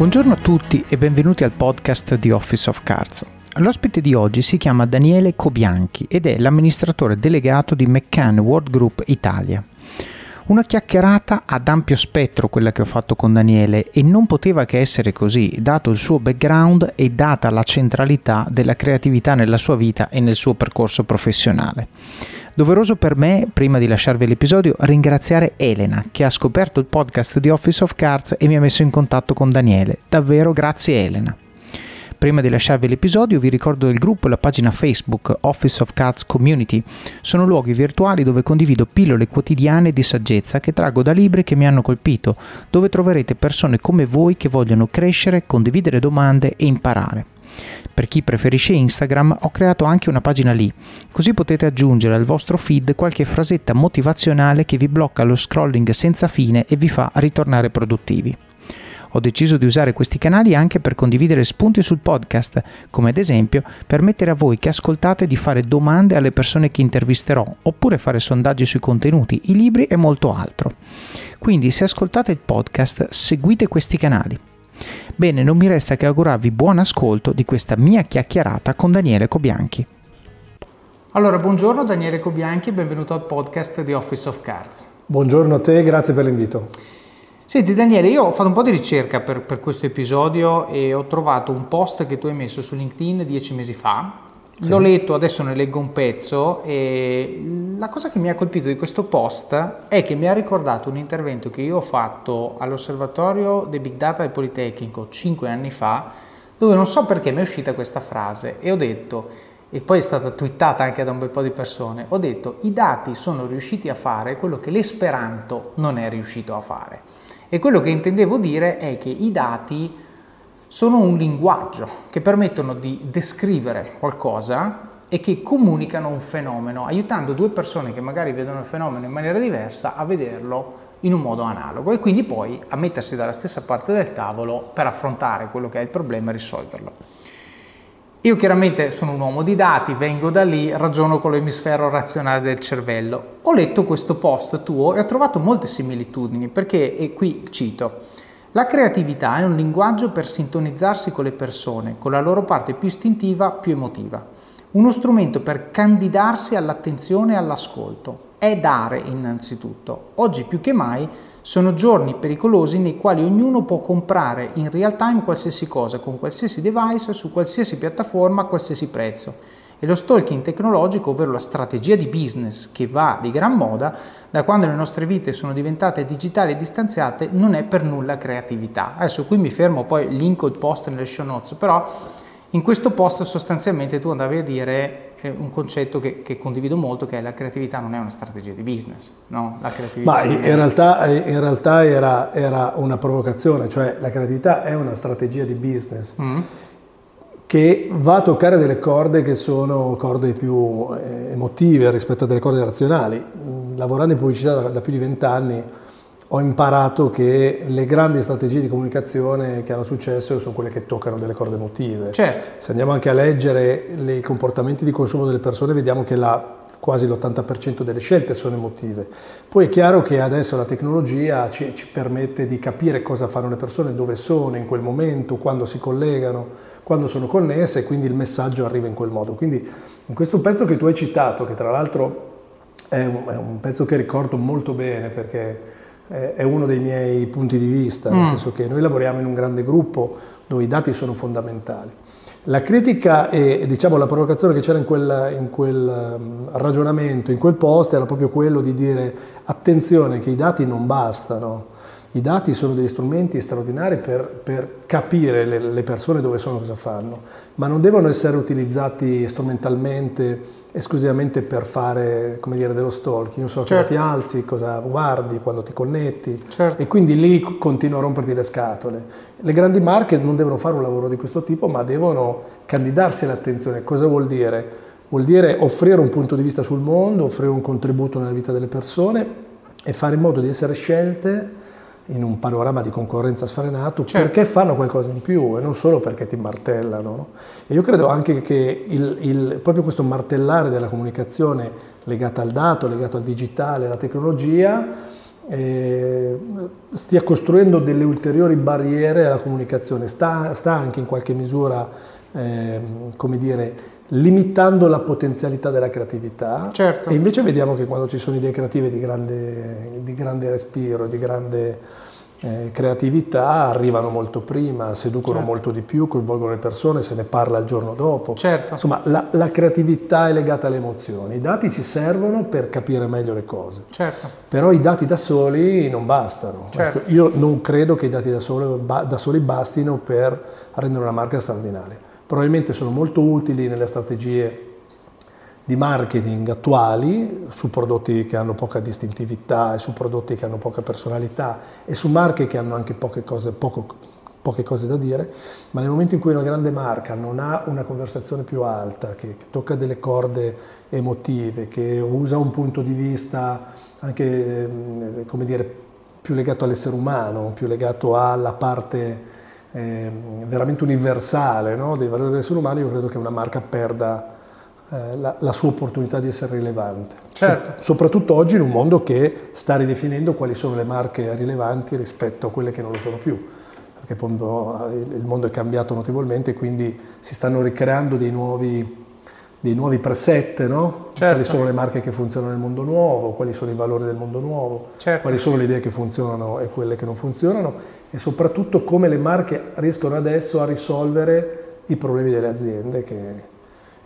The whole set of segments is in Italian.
Buongiorno a tutti e benvenuti al podcast di Office of Cards. L'ospite di oggi si chiama Daniele Cobianchi ed è l'amministratore delegato di McCann World Group Italia. Una chiacchierata ad ampio spettro quella che ho fatto con Daniele e non poteva che essere così, dato il suo background e data la centralità della creatività nella sua vita e nel suo percorso professionale. Doveroso per me, prima di lasciarvi l'episodio, ringraziare Elena che ha scoperto il podcast di Office of Cards e mi ha messo in contatto con Daniele. Davvero grazie Elena. Prima di lasciarvi l'episodio vi ricordo il gruppo e la pagina Facebook Office of Cards Community. Sono luoghi virtuali dove condivido pillole quotidiane di saggezza che traggo da libri che mi hanno colpito, dove troverete persone come voi che vogliono crescere, condividere domande e imparare. Per chi preferisce Instagram ho creato anche una pagina lì, così potete aggiungere al vostro feed qualche frasetta motivazionale che vi blocca lo scrolling senza fine e vi fa ritornare produttivi. Ho deciso di usare questi canali anche per condividere spunti sul podcast, come ad esempio permettere a voi che ascoltate di fare domande alle persone che intervisterò, oppure fare sondaggi sui contenuti, i libri e molto altro. Quindi se ascoltate il podcast, seguite questi canali. Bene, non mi resta che augurarvi buon ascolto di questa mia chiacchierata con Daniele Cobianchi. Allora, buongiorno Daniele Cobianchi, benvenuto al podcast di Office of Cards. Buongiorno a te, grazie per l'invito. Senti Daniele, io ho fatto un po' di ricerca per, per questo episodio e ho trovato un post che tu hai messo su LinkedIn dieci mesi fa L'ho letto, adesso ne leggo un pezzo e la cosa che mi ha colpito di questo post è che mi ha ricordato un intervento che io ho fatto all'osservatorio dei Big Data del Politecnico cinque anni fa, dove non so perché mi è uscita questa frase e ho detto, e poi è stata twittata anche da un bel po' di persone, ho detto i dati sono riusciti a fare quello che l'esperanto non è riuscito a fare. E quello che intendevo dire è che i dati sono un linguaggio che permettono di descrivere qualcosa e che comunicano un fenomeno, aiutando due persone che magari vedono il fenomeno in maniera diversa a vederlo in un modo analogo e quindi poi a mettersi dalla stessa parte del tavolo per affrontare quello che è il problema e risolverlo. Io chiaramente sono un uomo di dati, vengo da lì, ragiono con l'emisfero razionale del cervello. Ho letto questo post tuo e ho trovato molte similitudini perché, e qui cito, la creatività è un linguaggio per sintonizzarsi con le persone, con la loro parte più istintiva, più emotiva. Uno strumento per candidarsi all'attenzione e all'ascolto. È dare innanzitutto. Oggi più che mai sono giorni pericolosi nei quali ognuno può comprare in real time qualsiasi cosa, con qualsiasi device, su qualsiasi piattaforma, a qualsiasi prezzo e lo stalking tecnologico, ovvero la strategia di business che va di gran moda, da quando le nostre vite sono diventate digitali e distanziate, non è per nulla creatività. Adesso qui mi fermo, poi linko il post nelle show notes, però in questo post sostanzialmente tu andavi a dire eh, un concetto che, che, condivido molto, che è la creatività non è una strategia di business. No? La creatività Ma in, è... realtà, in realtà era, era, una provocazione, cioè la creatività è una strategia di business. Mm che va a toccare delle corde che sono corde più eh, emotive rispetto a delle corde razionali. Mm, lavorando in pubblicità da, da più di vent'anni ho imparato che le grandi strategie di comunicazione che hanno successo sono quelle che toccano delle corde emotive. Certo. Se andiamo anche a leggere i comportamenti di consumo delle persone, vediamo che la, quasi l'80% delle scelte sono emotive. Poi è chiaro che adesso la tecnologia ci, ci permette di capire cosa fanno le persone, dove sono in quel momento, quando si collegano quando sono connesse e quindi il messaggio arriva in quel modo. Quindi in questo pezzo che tu hai citato, che tra l'altro è un, è un pezzo che ricordo molto bene perché è uno dei miei punti di vista, nel mm. senso che noi lavoriamo in un grande gruppo dove i dati sono fondamentali. La critica e diciamo, la provocazione che c'era in quel, in quel um, ragionamento, in quel post, era proprio quello di dire attenzione che i dati non bastano, i dati sono degli strumenti straordinari per, per capire le, le, persone dove sono, cosa fanno, ma non devono essere utilizzati strumentalmente, esclusivamente per fare, come dire, dello stalking. Io so certo. cosa ti alzi, cosa guardi, quando ti connetti certo. e quindi lì continua a romperti le scatole. Le grandi marche non devono fare un lavoro di questo tipo, ma devono candidarsi all'attenzione. Cosa vuol dire? Vuol dire offrire un punto di vista sul mondo, offrire un contributo nella vita delle persone e fare in modo di essere scelte in un panorama di concorrenza sfrenato certo. perché fanno qualcosa in più e non solo perché ti martellano. E io credo anche che il, il, proprio questo martellare della comunicazione legata al dato, legato al digitale, alla tecnologia, eh, stia costruendo delle ulteriori barriere alla comunicazione, sta, sta anche in qualche misura, eh, come dire, limitando la potenzialità della creatività. Certo. E invece vediamo che quando ci sono idee creative di grande, di grande respiro, di grande eh, creatività arrivano molto prima, seducono certo. molto di più, coinvolgono le persone, se ne parla il giorno dopo. Certo. Insomma, la, la, creatività è legata alle emozioni. I dati ci servono per capire meglio le cose. Certo. Però i dati da soli non bastano. Certo. Ecco, io non credo che i dati da soli, da soli bastino per rendere una marca straordinaria. Probabilmente sono molto utili nelle strategie di marketing attuali su prodotti che hanno poca distintività e su prodotti che hanno poca personalità e su marche che hanno anche poche cose, poco, poche cose da dire, ma nel momento in cui una grande marca non ha una conversazione più alta, che, che tocca delle corde emotive, che usa un punto di vista anche, ehm, come dire, più legato all'essere umano, più legato alla parte eh, veramente universale no? dei valori dell'essere umano, io credo che una marca perda la, la, sua opportunità di essere rilevante. Certo. So, soprattutto oggi in un mondo che sta ridefinendo quali sono le marche rilevanti rispetto a quelle che non lo sono più, perché il mondo è cambiato notevolmente quindi si stanno ricreando dei nuovi, dei nuovi preset, no? certo. quali sono le marche che funzionano nel mondo nuovo, quali sono i valori del mondo nuovo, certo. quali sono le idee che funzionano e quelle che non funzionano e soprattutto come le marche riescono adesso a risolvere i problemi delle aziende che,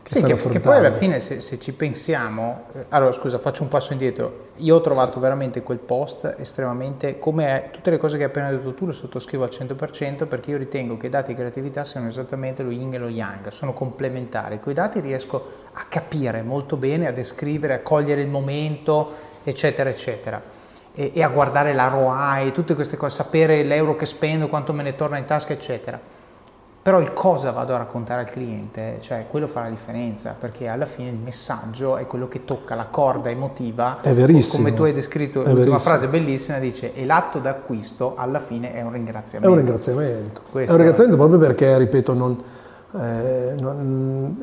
sì, che, che, poi alla fine se, se ci pensiamo, eh, allora scusa faccio un passo indietro, io ho trovato veramente quel post estremamente, come tutte le cose che hai appena detto tu le sottoscrivo al 100% perché io ritengo che i dati di creatività siano esattamente lo yin e lo yang, sono complementari, con i dati riesco a capire molto bene, a descrivere, a cogliere il momento, eccetera, eccetera. E, e a guardare la ROI, tutte queste cose, sapere l'euro che spendo, quanto me ne torna in tasca, eccetera però il cosa vado a raccontare al cliente, cioè quello fa la differenza, perché alla fine il messaggio è quello che tocca la corda emotiva. È verissimo. Come tu hai descritto, è l'ultima verissimo. frase bellissima dice, e l'atto d'acquisto alla fine è un ringraziamento. È un ringraziamento. Questo è un ringraziamento proprio perché, ripeto, non, eh,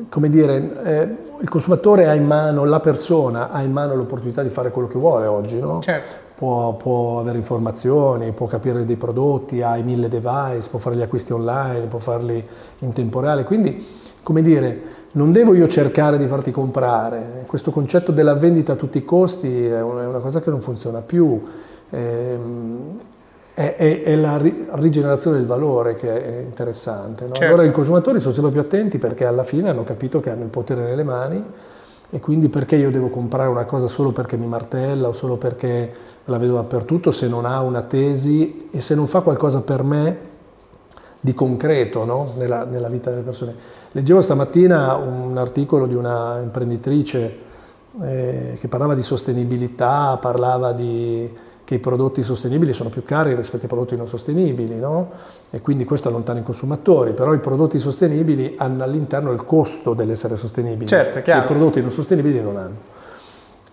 come dire, eh, il consumatore ha in mano, la persona ha in mano l'opportunità di fare quello che vuole oggi, no? Certo può, può, avere informazioni, può capire dei prodotti, ha i mille device, può fare gli acquisti online, può farli in tempo reale. Quindi, come dire, non devo io cercare di farti comprare. Questo concetto della vendita a tutti i costi è una, è una cosa che non funziona più. Ehm, è, è, è, la rigenerazione del valore che è interessante. No? Certo. Allora i consumatori sono sempre più attenti perché alla fine hanno capito che hanno il potere nelle mani e quindi perché io devo comprare una cosa solo perché mi martella o solo perché la vedo dappertutto se non ha una tesi e se non fa qualcosa per me di concreto no? nella, nella, vita delle persone. Leggevo stamattina un articolo di una imprenditrice eh, che parlava di sostenibilità, parlava di che i prodotti sostenibili sono più cari rispetto ai prodotti non sostenibili, no? e quindi questo allontana i consumatori, però i prodotti sostenibili hanno all'interno il costo dell'essere sostenibili, certo, che i prodotti non sostenibili non hanno.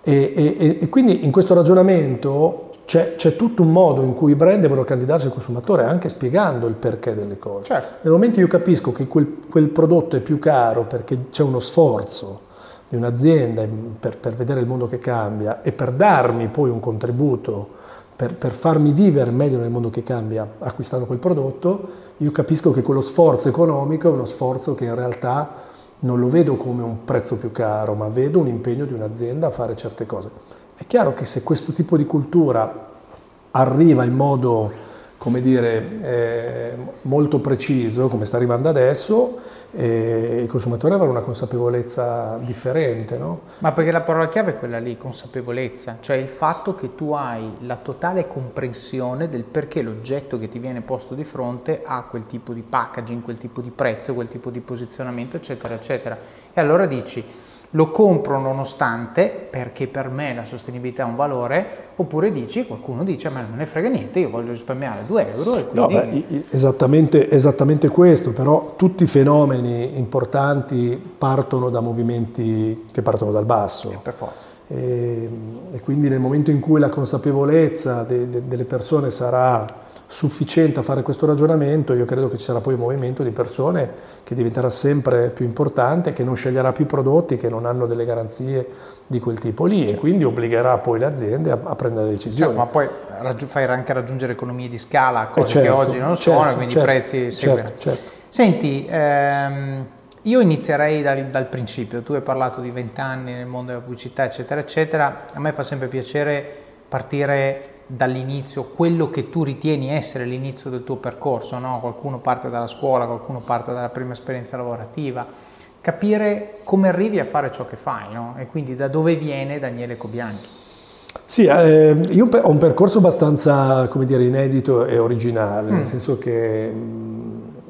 E, e, e quindi in questo ragionamento c'è, c'è, tutto un modo in cui i brand devono candidarsi al consumatore anche spiegando il perché delle cose. Certo. Nel momento io capisco che quel, quel, prodotto è più caro perché c'è uno sforzo di un'azienda per, per vedere il mondo che cambia e per darmi poi un contributo per, per, farmi vivere meglio nel mondo che cambia acquistando quel prodotto, io capisco che quello sforzo economico è uno sforzo che in realtà non lo vedo come un prezzo più caro, ma vedo un impegno di un'azienda a fare certe cose. È chiaro che se questo tipo di cultura arriva in modo come dire, eh, molto preciso, come sta arrivando adesso, eh, i consumatori avranno una consapevolezza differente. No? Ma perché la parola chiave è quella lì, consapevolezza, cioè il fatto che tu hai la totale comprensione del perché l'oggetto che ti viene posto di fronte ha quel tipo di packaging, quel tipo di prezzo, quel tipo di posizionamento, eccetera, eccetera. E allora dici, lo compro nonostante perché per me la sostenibilità è un valore, oppure dici, qualcuno dice a me non me ne frega niente, io voglio risparmiare 2 euro e quindi... No, beh, esattamente, esattamente, questo, però tutti i fenomeni importanti partono da movimenti che partono dal basso. Eh, per forza. E, e, quindi nel momento in cui la consapevolezza de, de, delle persone sarà sufficiente a fare questo ragionamento, io credo che ci sarà poi un movimento di persone che diventerà sempre più importante, che non sceglierà più prodotti che non hanno delle garanzie di quel tipo lì e quindi obbligherà poi le aziende a, a prendere decisioni. Certo, ma poi raggi- fai anche raggiungere economie di scala, cose eh certo, che oggi non certo, sono, quindi certo, i prezzi seguono. Certo, certo. Senti, ehm, io inizierei dal, dal, principio, tu hai parlato di vent'anni nel mondo della pubblicità, eccetera, eccetera, a me fa sempre piacere partire dall'inizio, quello che tu ritieni essere l'inizio del tuo percorso, no? qualcuno parte dalla scuola, qualcuno parte dalla prima esperienza lavorativa, capire come arrivi a fare ciò che fai no? e quindi da dove viene Daniele Cobianchi. Sì, eh, io ho un percorso abbastanza, come dire, inedito e originale, mm. nel senso che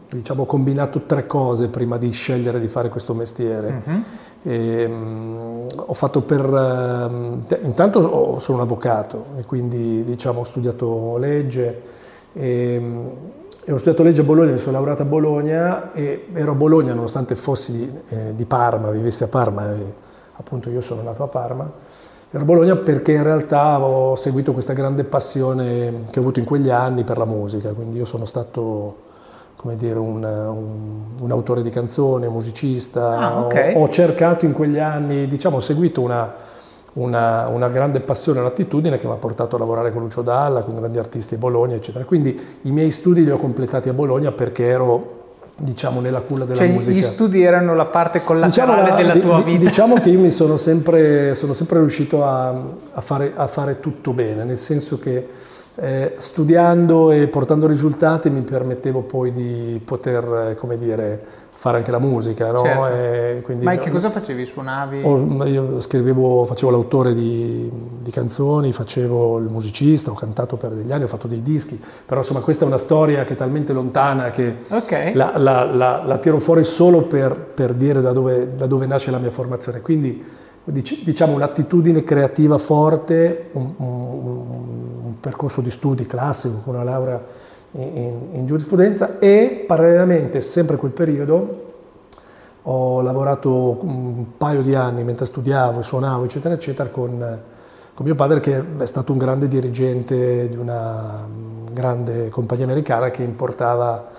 diciamo, ho combinato tre cose prima di scegliere di fare questo mestiere. Mm-hmm. E, um, ho fatto per... Um, intanto sono un avvocato e quindi diciamo, ho studiato legge e, um, e, ho studiato legge a Bologna, mi sono laureato a Bologna e ero a Bologna nonostante fossi eh, di Parma, vivessi a Parma e appunto io sono nato a Parma. Ero a Bologna perché in realtà ho seguito questa grande passione che ho avuto in quegli anni per la musica, quindi io sono stato come dire, un, un, un, autore di canzone, un musicista. Ah, okay. ho, ho, cercato in quegli anni, diciamo, ho seguito una, una, una grande passione e un'attitudine che mi ha portato a lavorare con Lucio Dalla, con grandi artisti a Bologna, eccetera. Quindi i miei studi li ho completati a Bologna perché ero diciamo nella culla della cioè, musica. Gli studi erano la parte collaterale diciamo la, della tua di, vita. Diciamo che io mi sono sempre, sono sempre riuscito a, a, fare, a, fare, tutto bene, nel senso che eh, studiando e portando risultati mi permettevo poi di poter, eh, come dire, fare anche la musica. No? Certo. Ma che cosa facevi? Suonavi? Io scrivevo, facevo l'autore di, di, canzoni, facevo il musicista, ho cantato per degli anni, ho fatto dei dischi, però insomma questa è una storia che è talmente lontana che okay. la, la, la, la, tiro fuori solo per, per dire da dove, da dove, nasce la mia formazione. Quindi diciamo un'attitudine creativa forte, un, un, percorso di studi classico con una laurea in, in, giurisprudenza e parallelamente, sempre quel periodo, ho lavorato un paio di anni mentre studiavo e suonavo, eccetera, eccetera, con, con, mio padre che è stato un grande dirigente di una grande compagnia americana che importava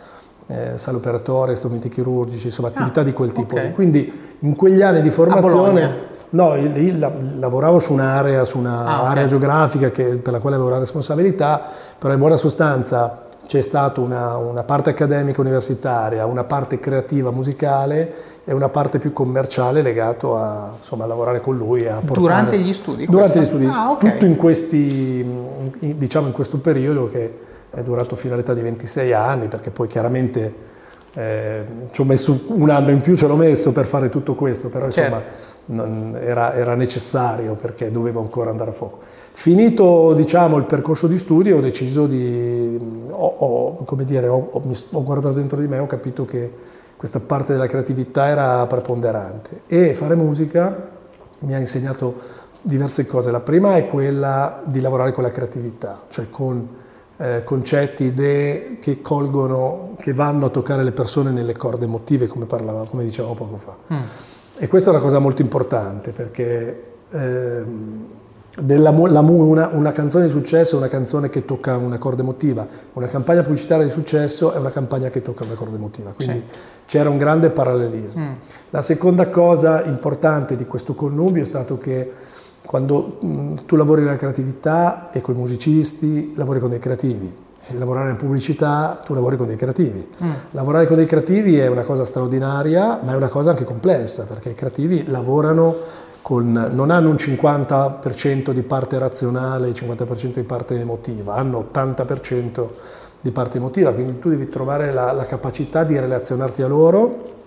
eh, sale operatore, strumenti chirurgici, insomma attività ah, di quel tipo. Okay. Quindi in quegli anni di formazione No, lì lavoravo su un'area, su un'area ah, okay. geografica che, per la quale avevo la responsabilità, però in buona sostanza c'è stata una, una, parte accademica universitaria, una parte creativa musicale e una parte più commerciale legato a, insomma, a lavorare con lui. A portare... Durante gli studi? Durante questo? gli studi, ah, okay. tutto in, questi, diciamo in questo periodo che è durato fino all'età di 26 anni, perché poi chiaramente eh, ci ho messo un anno in più, ce l'ho messo per fare tutto questo, però insomma... Era, era, necessario perché dovevo ancora andare a fuoco. Finito diciamo, il percorso di studio ho deciso di, ho, ho, dire, ho, ho guardato dentro di me e ho capito che questa parte della creatività era preponderante e fare musica mi ha insegnato diverse cose. La prima è quella di lavorare con la creatività, cioè con eh, concetti, idee che colgono, che vanno a toccare le persone nelle corde emotive, come, parlavamo, come dicevamo poco fa. Mm. E questa è una cosa molto importante perché eh, della, la, una, una, canzone di successo è una canzone che tocca una corda emotiva, una campagna pubblicitaria di successo è una campagna che tocca una corda emotiva, quindi sì. c'era un grande parallelismo. Mm. La seconda cosa importante di questo connubio è stato che quando mh, tu lavori nella creatività e con i musicisti, lavori con dei creativi, lavorare in pubblicità tu lavori con dei creativi. Mm. Lavorare con dei creativi è una cosa straordinaria, ma è una cosa anche complessa, perché i creativi lavorano con, non hanno un 50% di parte razionale, 50% di parte emotiva, hanno 80% di parte emotiva, quindi tu devi trovare la, la capacità di relazionarti a loro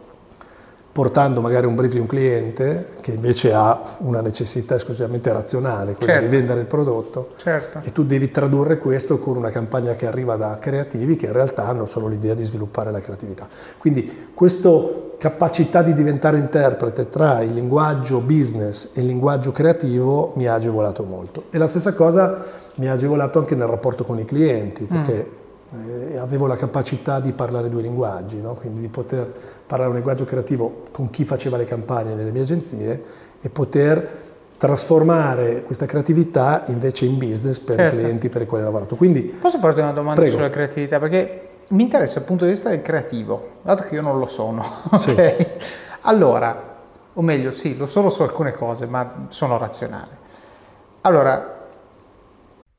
portando magari un brief di un cliente che invece ha una necessità esclusivamente razionale, quella certo. di vendere il prodotto, certo. e tu devi tradurre questo con una campagna che arriva da creativi che in realtà hanno solo l'idea di sviluppare la creatività. Quindi questa capacità di diventare interprete tra il linguaggio business e il linguaggio creativo mi ha agevolato molto. E la stessa cosa mi ha agevolato anche nel rapporto con i clienti, perché mm eh, avevo la capacità di parlare due linguaggi, no? quindi di poter parlare un linguaggio creativo con chi faceva le campagne nelle mie agenzie e poter trasformare questa creatività invece in business per certo. i clienti per i quali ho lavorato. Quindi, Posso farti una domanda prego. sulla creatività? Perché mi interessa il punto di vista del creativo, dato che io non lo sono. Sì. ok? Allora, o meglio, sì, lo sono su alcune cose, ma sono razionale. Allora,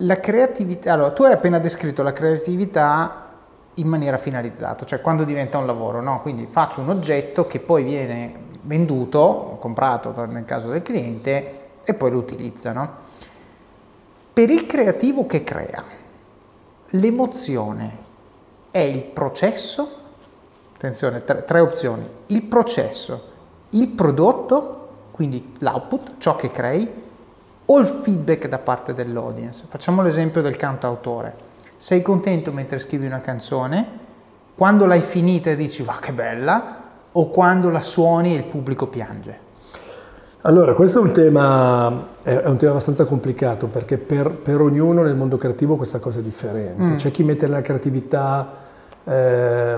La creatività, allora tu hai appena descritto la creatività in maniera finalizzata, cioè quando diventa un lavoro, no? Quindi faccio un oggetto che poi viene venduto, comprato nel caso del cliente e poi lo utilizza, no? Per il creativo che crea, l'emozione è il processo, attenzione, tre, tre opzioni, il processo, il prodotto, quindi l'output, ciò che crei, o il feedback da parte dell'audience. Facciamo l'esempio del cantautore. Sei contento mentre scrivi una canzone, quando l'hai finita e dici va che bella, o quando la suoni e il pubblico piange? Allora, questo è un tema, è un tema abbastanza complicato perché per, per, ognuno nel mondo creativo questa cosa è differente. Mm. C'è chi mette nella creatività eh,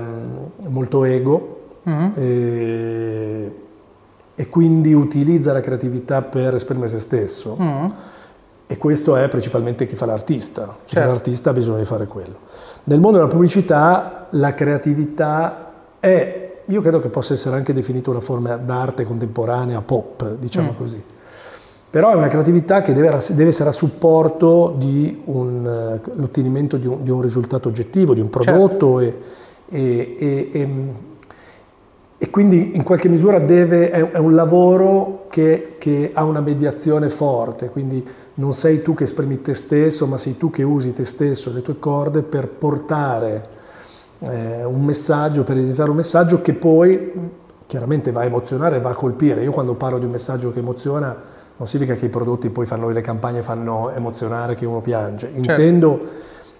molto ego mm. e, e quindi utilizza la creatività per esprimere se stesso. Mm. E questo è principalmente chi fa l'artista. Chi certo. fa l'artista ha bisogno di fare quello. Nel mondo della pubblicità la creatività è, io credo che possa essere anche definita una forma d'arte contemporanea, pop, diciamo mm. così. Però è una creatività che deve, deve essere a supporto di un, l'ottenimento di un, di un, risultato oggettivo, di un prodotto certo. e, e, e e quindi in qualche misura deve, è, un lavoro che, che, ha una mediazione forte, quindi non sei tu che esprimi te stesso, ma sei tu che usi te stesso, le tue corde per portare eh, un messaggio, per editare un messaggio che poi chiaramente va a emozionare, va a colpire. Io quando parlo di un messaggio che emoziona non significa che i prodotti poi fanno, le campagne fanno emozionare, che uno piange. Certo. Intendo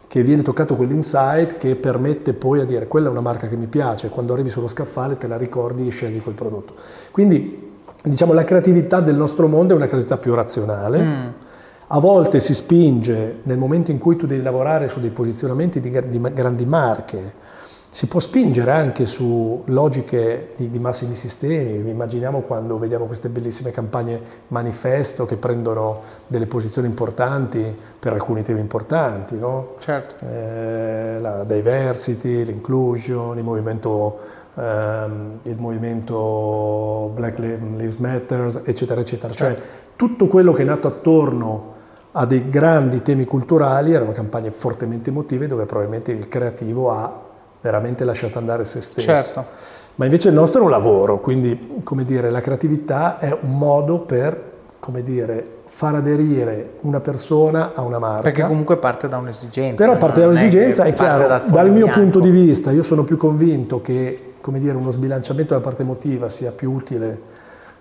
che viene toccato quell'insight che permette poi a dire quella è una marca che mi piace, quando arrivi sullo scaffale te la ricordi e scegli quel prodotto. Quindi diciamo la creatività del nostro mondo è una creatività più razionale. Mm. A volte si spinge nel momento in cui tu devi lavorare su dei posizionamenti di, di grandi marche, si può spingere anche su logiche di, di, massimi sistemi, immaginiamo quando vediamo queste bellissime campagne manifesto che prendono delle posizioni importanti per alcuni temi importanti, no? certo. eh, la diversity, l'inclusion, il movimento, ehm, il movimento Black Lives Matter, eccetera, eccetera. Cioè, certo. Cioè tutto quello che è nato attorno a dei grandi temi culturali erano campagne fortemente emotive dove probabilmente il creativo ha veramente lasciato andare se stesso. Certo. Ma invece il nostro è un lavoro, quindi come dire, la creatività è un modo per come dire, far aderire una persona a una marca. Perché comunque parte da un'esigenza. Però parte da un'esigenza, è, è chiaro, dal, dal mio bianco. punto di vista, io sono più convinto che come dire, uno sbilanciamento della parte emotiva sia più utile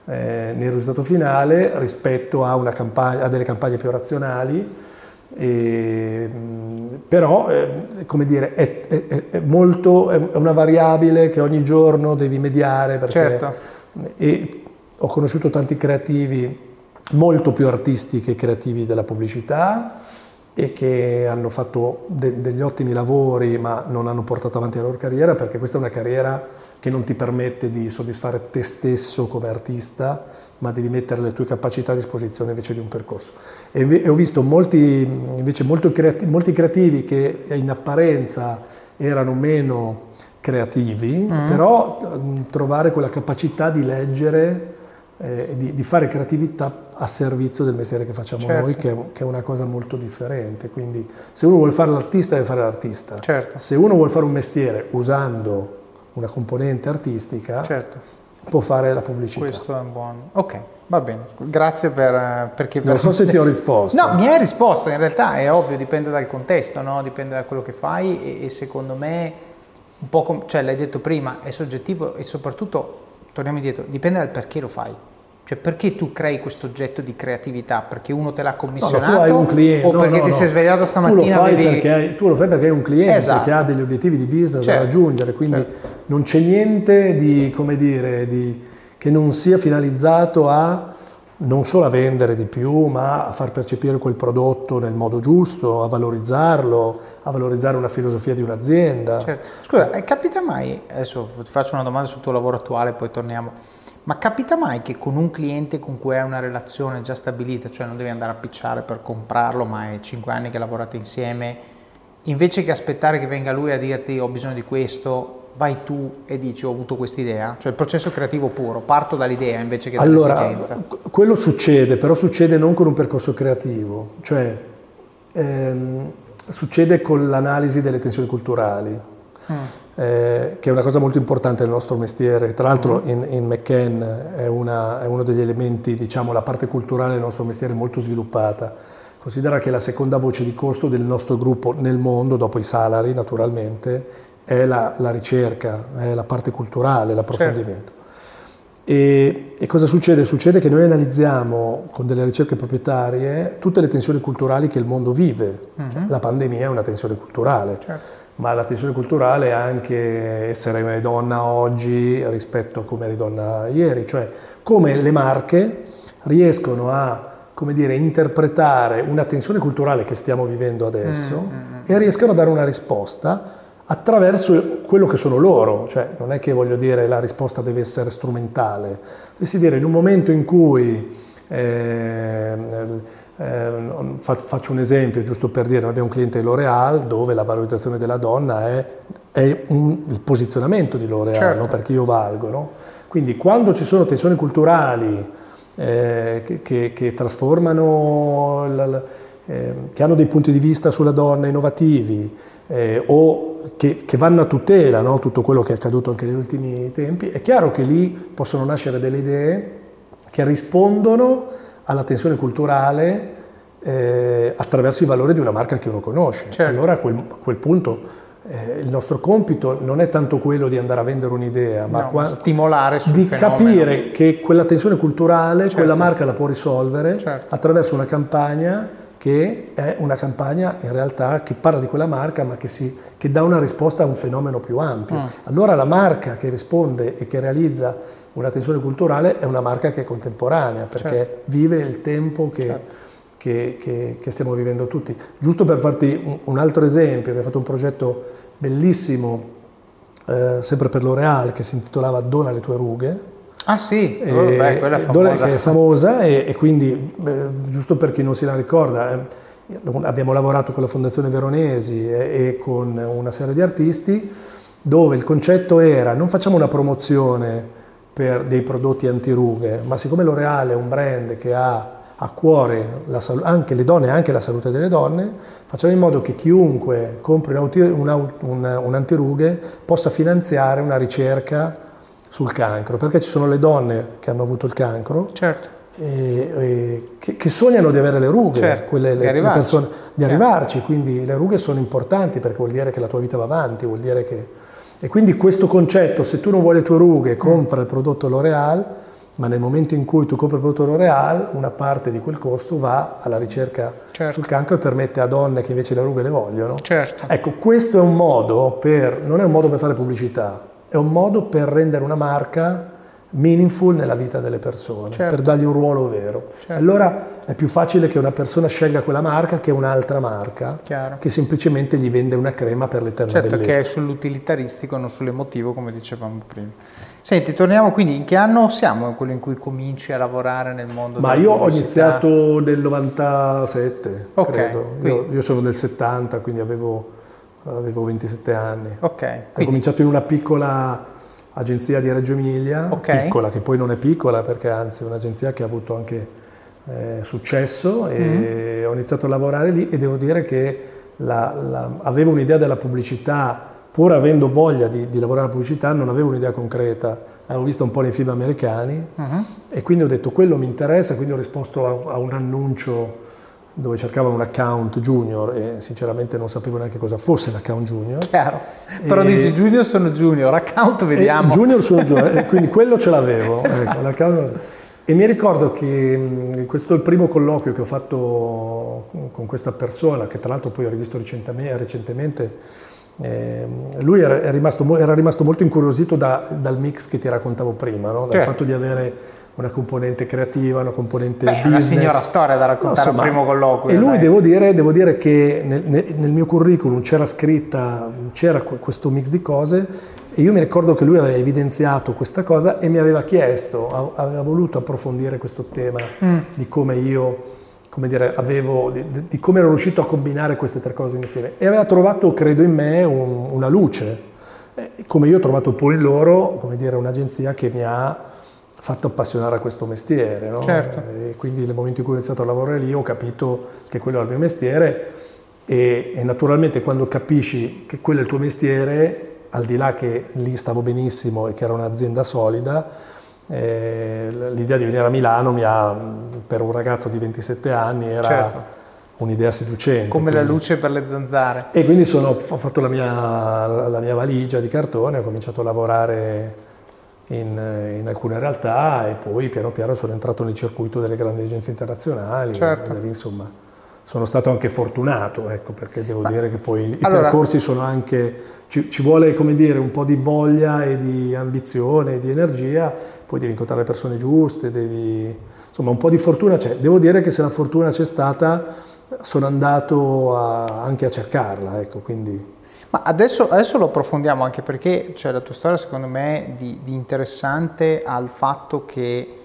eh, nel risultato finale rispetto a, campagna, a delle campagne più razionali e, però, eh, come dire, è, è, è, molto, è, una variabile che ogni giorno devi mediare. Perché, certo. E ho conosciuto tanti creativi molto più artisti che creativi della pubblicità e che hanno fatto de- degli ottimi lavori ma non hanno portato avanti la loro carriera perché questa è una carriera che non ti permette di soddisfare te stesso come artista, ma devi mettere le tue capacità a disposizione invece di un percorso. E, ho visto molti, invece creativi, molti creativi che in apparenza erano meno creativi, mm. però trovare quella capacità di leggere, eh, di, di, fare creatività a servizio del mestiere che facciamo certo. noi, che è, che è, una cosa molto differente. Quindi se uno vuole fare l'artista deve fare l'artista. Certo. Se uno vuole fare un mestiere usando una componente artistica, certo. può fare la pubblicità. Questo è un buon... Ok, va bene. Grazie per... Perché non so se ti ho risposto. No, mi hai risposto. In realtà è ovvio, dipende dal contesto, no? dipende da quello che fai e, e secondo me, un po' come... Cioè, l'hai detto prima, è soggettivo e soprattutto, torniamo indietro, dipende dal perché lo fai. Cioè, perché tu crei questo oggetto di creatività? Perché uno te l'ha commissionato? No, cliente, o perché no, ti no. sei svegliato stamattina? Tu lo, avevi... hai, tu lo fai perché hai un cliente esatto. che ha degli obiettivi di business certo. da raggiungere, quindi certo. non c'è niente di, come dire, di, che non sia finalizzato a non solo a vendere di più, ma a far percepire quel prodotto nel modo giusto, a valorizzarlo, a valorizzare una filosofia di un'azienda. Certo. Scusa, eh, capita mai, adesso ti faccio una domanda sul tuo lavoro attuale, poi torniamo ma capita mai che con un cliente con cui hai una relazione già stabilita, cioè non devi andare a picciare per comprarlo, ma è 5 anni che lavorate insieme, invece che aspettare che venga lui a dirti ho bisogno di questo, vai tu e dici ho avuto questa idea? Cioè il processo creativo puro, parto dall'idea invece che dall'esigenza. Allora, quello succede, però succede non con un percorso creativo, cioè ehm, succede con l'analisi delle tensioni culturali. Mm eh, che è una cosa molto importante nel nostro mestiere. Tra l'altro mm-hmm. in, in McCann è, una, è, uno degli elementi, diciamo, la parte culturale del nostro mestiere molto sviluppata. Considera che la seconda voce di costo del nostro gruppo nel mondo, dopo i salari naturalmente, è la, la ricerca, è la parte culturale, l'approfondimento. Certo. E, e, cosa succede? Succede che noi analizziamo con delle ricerche proprietarie tutte le tensioni culturali che il mondo vive. Mm-hmm. La pandemia è una tensione culturale. Certo ma la tensione culturale è anche essere donna oggi rispetto a come eri donna ieri, cioè come le marche riescono a come dire, interpretare una tensione culturale che stiamo vivendo adesso mm, mm, mm. e riescono a dare una risposta attraverso quello che sono loro, cioè non è che voglio dire la risposta deve essere strumentale, deve dire in un momento in cui eh, eh, faccio un esempio giusto per dire, noi abbiamo un cliente L'Oreal dove la valorizzazione della donna è, è un, il posizionamento di L'Oreal, certo. no? perché io valgo. No? Quindi quando ci sono tensioni culturali eh, che, che, che, trasformano, la, la, eh, che hanno dei punti di vista sulla donna innovativi eh, o che, che, vanno a tutela, no? tutto quello che è accaduto anche negli ultimi tempi, è chiaro che lì possono nascere delle idee che rispondono alla tensione culturale eh, attraverso i valori di una marca che uno conosce. Certo. Allora a quel, a quel punto eh, il nostro compito non è tanto quello di andare a vendere un'idea, ma no, qua, stimolare sul di fenomeno. capire che quella tensione culturale, certo. quella marca la può risolvere certo. attraverso una campagna che è una campagna in realtà che parla di quella marca ma che, si, che dà una risposta a un fenomeno più ampio. Mm. Allora la marca che risponde e che realizza una tensione culturale è una marca che è contemporanea perché certo. vive il tempo che, certo. che, che, che, stiamo vivendo tutti. Giusto per farti un, un altro esempio, abbiamo fatto un progetto bellissimo eh, sempre per L'Oreal che si intitolava Dona le tue rughe. Ah sì, e, oh, beh, quella è famosa. È famosa e, e quindi, eh, giusto per chi non se la ricorda, eh, abbiamo lavorato con la Fondazione Veronesi e, e con una serie di artisti dove il concetto era non facciamo una promozione per dei prodotti antirughe, ma siccome L'Oreal è un brand che ha a cuore la, anche le donne e anche la salute delle donne, facciamo in modo che chiunque compri un, un, un, un antirughe possa finanziare una ricerca sul cancro, perché ci sono le donne che hanno avuto il cancro certo. e, e, che, che, sognano di avere le rughe, certo, quelle, le, di persone, di arrivarci quindi le rughe sono importanti perché vuol dire che la tua vita va avanti, vuol dire che e quindi questo concetto, se tu non vuoi le tue rughe, compra il prodotto L'Oreal, ma nel momento in cui tu compri il prodotto L'Oreal, una parte di quel costo va alla ricerca certo. sul cancro e permette a donne che invece le rughe le vogliono. Certo. Ecco, questo è un modo per, non è un modo per fare pubblicità, è un modo per rendere una marca meaningful nella vita delle persone, certo. per dargli un ruolo vero. Certo. Allora è più facile che una persona scelga quella marca che un'altra marca Chiaro. che semplicemente gli vende una crema per l'eterna certo bellezza. che è sull'utilitaristico non sull'emotivo come dicevamo prima senti torniamo quindi in che anno siamo quello in cui cominci a lavorare nel mondo ma io ho iniziato nel 97 Ok, credo io, io sono del 70 quindi avevo, avevo 27 anni ok ho quindi cominciato in una piccola agenzia di Reggio Emilia, Ok. piccola che poi non è piccola perché anzi è un'agenzia che ha avuto anche eh, successo e Mm-hmm. ho iniziato a lavorare lì e devo dire che la- la- avevo un'idea della pubblicità, pur avendo voglia di, di lavorare nella pubblicità, non avevo un'idea concreta. Avevo visto un po' nei film americani Mhm. e quindi ho detto quello mi interessa, quindi ho risposto a, a un annuncio dove cercavano un account junior e sinceramente non sapevo neanche cosa fosse l'account junior. chiaro però E- dici junior sono junior account vediamo E junior sono junior, quindi quello ce l'avevo. Esatto. ecco, e mi ricordo che mh, questo è il primo colloquio che ho fatto con questa persona, che tra l'altro poi ho rivisto recentemente, ehm, lui era, rimasto, era rimasto molto incuriosito da- dal mix che ti raccontavo prima, no? dal Certo. fatto di avere una componente creativa, una componente Beh, è una business. signora storia da raccontare No, al primo colloquio, E lui devo dire, devo dire che nel, nel- mio curriculum c'era scritta, c'era que- questo mix di cose e io mi ricordo che lui aveva evidenziato questa cosa e mi aveva chiesto, aveva voluto approfondire questo tema Mm. di come io, come dire, avevo, di, di- come ero riuscito a combinare queste tre cose insieme e aveva trovato, credo in me, un- una luce, Eh, come io ho trovato poi in loro, come dire, un'agenzia che mi ha fatto appassionare a questo mestiere. no? Certo. E quindi nel momento in cui ho iniziato a lavorare lì ho capito che quello era il mio mestiere e, e naturalmente quando capisci che quello è il tuo mestiere, al di là che lì stavo benissimo e che era un'azienda solida, eh, l'idea di venire a Milano mi ha, per un ragazzo di 27 anni era Certo. un'idea seducente. come la quindi- luce per le zanzare e quindi sono- ho fatto la mia, la mia valigia di cartone, ho cominciato a lavorare in, in alcune realtà e poi piano piano sono entrato nel circuito delle grandi agenzie internazionali. Certo. Lì, insomma, sono stato anche fortunato, ecco, perché devo dire che poi i allora- percorsi sono anche, ci, ci vuole come dire, un po' di voglia e di ambizione e di energia, poi devi incontrare le persone giuste, devi, insomma un po' di fortuna c'è. Devo dire che se la fortuna c'è stata sono andato a- anche a cercarla, ecco, quindi... Ma adesso, adesso lo approfondiamo anche perché cioè, la tua storia secondo me di, di interessante al fatto che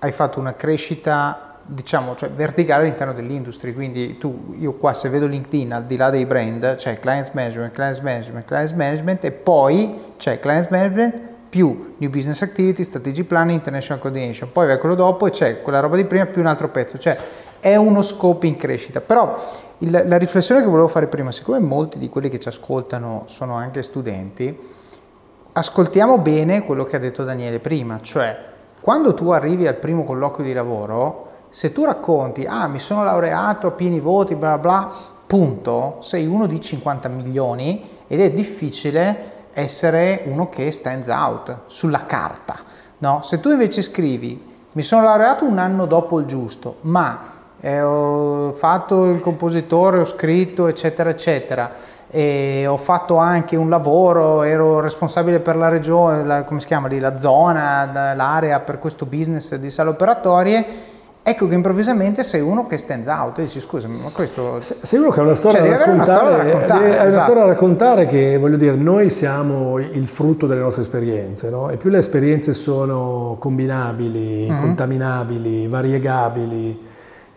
hai fatto una crescita diciamo cioè, verticale all'interno dell'industria quindi tu io qua se vedo LinkedIn al di là dei brand c'è clients management, clients management, clients management e poi c'è clients management più new business activity, strategy planning, international coordination. Poi vai quello dopo e c'è quella roba di prima più un altro pezzo. Cioè è uno scope in crescita. Però il- la riflessione che volevo fare prima, siccome molti di quelli che ci ascoltano sono anche studenti, ascoltiamo bene quello che ha detto Daniele prima, cioè quando tu arrivi al primo colloquio di lavoro, se tu racconti, ah mi sono laureato a pieni voti, bla bla, punto, sei uno di 50 milioni ed è difficile essere uno che stands out sulla carta. No? Se tu invece scrivi, mi sono laureato un anno dopo il giusto, ma eh, ho fatto il compositore, ho scritto, eccetera, eccetera. E ho fatto anche un lavoro, ero responsabile per la regione, la, come si chiama lì, la zona, la- l'area per questo business di sale operatorie. Ecco che improvvisamente sei uno che stands out e dici scusa, ma questo... Sei uno che ha una storia, Cioè, da, avere una raccontare, storia da raccontare, deve- hai esatto. una storia da raccontare che voglio dire, noi siamo il frutto delle nostre esperienze, no? E più le esperienze sono combinabili, Mhm. contaminabili, variegabili,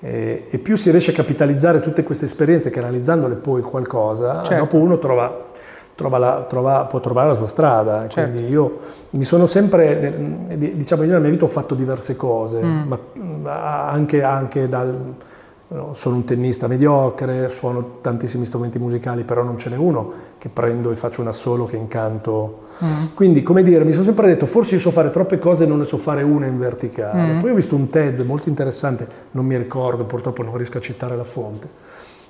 eh, e più si riesce a capitalizzare tutte queste esperienze, canalizzandole poi qualcosa, Certo. dopo uno trova, trova la- trova- può trovare la sua strada. Certo. Quindi io mi sono sempre, diciamo, io nella mia vita ho fatto diverse cose, Mm. ma anche, anche dal No, Sono un tennista mediocre, suono tantissimi strumenti musicali, però non ce n'è uno che prendo e faccio un assolo che incanto. Mm. Quindi, come dire, mi sono sempre detto, forse io so fare troppe cose e non ne so fare una in verticale. Mm. Poi ho visto un TED molto interessante, non mi ricordo, purtroppo non riesco a citare la fonte,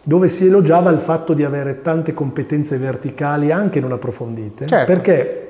dove si elogiava il fatto di avere tante competenze verticali anche non approfondite, Certo. perché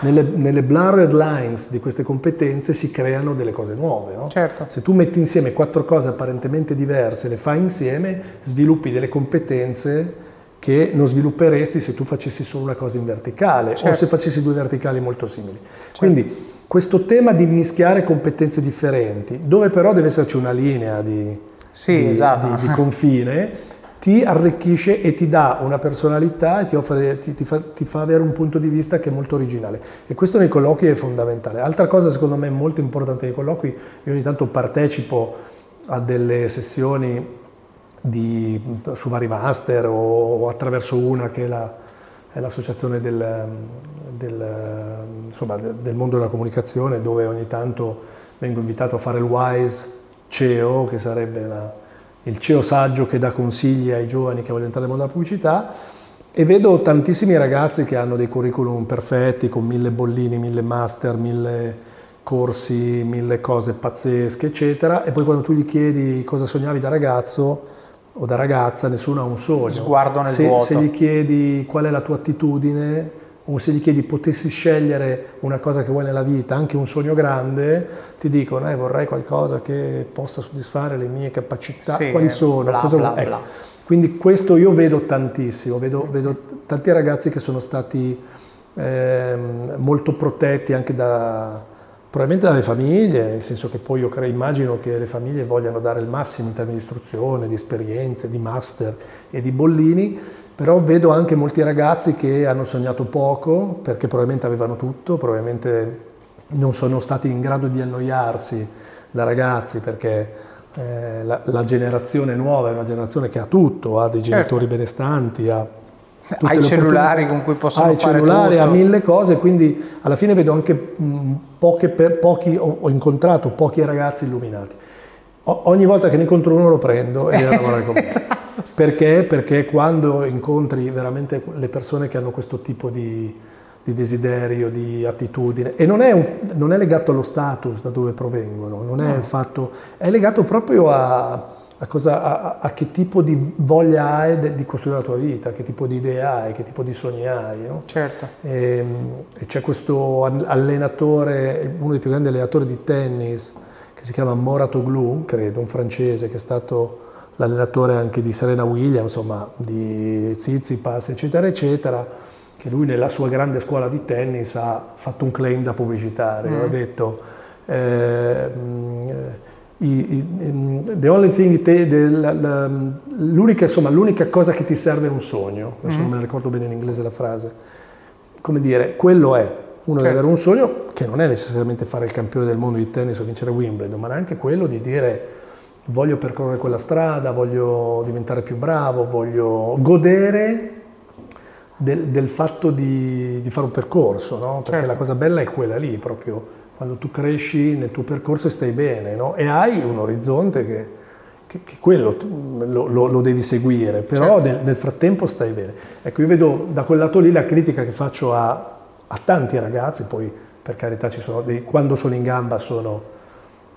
nelle, nelle blurred lines di queste competenze si creano delle cose nuove. no? Certo. Se tu metti insieme quattro cose apparentemente diverse, le fai insieme, sviluppi delle competenze che non svilupperesti se tu facessi solo una cosa in verticale o Certo. se facessi due verticali molto simili. Quindi questo tema di mischiare competenze differenti, dove però deve esserci una linea di, sì, di, esatto. di, di confine, ti arricchisce e ti dà una personalità e ti, offre, ti, ti, fa, ti, fa, avere un punto di vista che è molto originale. E questo nei colloqui è fondamentale. Altra cosa secondo me molto importante nei colloqui, io ogni tanto partecipo a delle sessioni di, su vari master o, o, attraverso una che è, la, è l'associazione del, del, insomma, del, mondo della comunicazione dove ogni tanto vengo invitato a fare il WISE CEO, che sarebbe la, il CEO saggio che dà consigli ai giovani che vogliono entrare nel mondo della pubblicità e vedo tantissimi ragazzi che hanno dei curriculum perfetti con mille bollini, mille master, mille corsi, mille cose pazzesche, eccetera, e poi quando tu gli chiedi cosa sognavi da ragazzo o da ragazza, nessuno ha un sogno. Sguardo nel se, vuoto. Se gli chiedi qual è la tua attitudine, o se gli chiedi potessi scegliere una cosa che vuoi nella vita, anche un sogno grande, ti dicono eh, vorrei qualcosa che possa soddisfare le mie capacità, sì, quali sono? Bla, cosa bla, ecco. bla. Quindi questo io vedo tantissimo, vedo, vedo tanti ragazzi che sono stati eh, molto protetti anche da, probabilmente dalle famiglie, nel senso che poi io credo, immagino che le famiglie vogliano dare il massimo in termini di istruzione, di esperienze, di master e di bollini, però vedo anche molti ragazzi che hanno sognato poco perché probabilmente avevano tutto, probabilmente non sono stati in grado di annoiarsi da ragazzi perché eh, la, la, generazione nuova è una generazione che ha tutto, ha dei genitori certo. benestanti, ha ha i cellulari con cui possono fare cellulari, tutto. ha mille cose, quindi alla fine vedo anche mh, poche per, pochi, ho, ho, incontrato pochi ragazzi illuminati. O, ogni volta che ne incontro uno lo prendo e viene a lavorare con me. esatto. Perché? Perché quando incontri veramente le persone che hanno questo tipo di, di desiderio, di attitudine, e non è, un, non è, legato allo status da dove provengono, non è, no. fatto, è legato proprio a a, cosa, a, a, che tipo di voglia hai de, di costruire la tua vita, che tipo di idee hai, che tipo di sogni hai. No? Certo. E, e, c'è questo allenatore, uno dei più grandi allenatori di tennis, si chiama Moratoglu, credo, un francese che è stato l'allenatore anche di Serena Williams, insomma, di Tsitsipas, eccetera, eccetera, che lui nella sua grande scuola di tennis ha fatto un claim da pubblicitario, mm. ha detto... Eh, the only thing te, the, la, la, l'unica, insomma, l'unica cosa che ti serve è un sogno, adesso mm. non me ne ricordo bene in inglese la frase, come dire, quello è, uno certo. deve avere un sogno che non è necessariamente fare il campione del mondo di tennis o vincere Wimbledon, ma anche quello di dire voglio percorrere quella strada, voglio diventare più bravo, voglio godere del, del fatto di, di, fare un percorso, no? perché certo. la cosa bella è quella lì proprio quando tu cresci nel tuo percorso e stai bene, no? E hai un orizzonte che, che, che quello lo, lo, lo, devi seguire, però certo. nel, nel, frattempo stai bene. Ecco, io vedo da quel lato lì la critica che faccio a, a tanti ragazzi, poi per carità ci sono dei, quando sono in gamba sono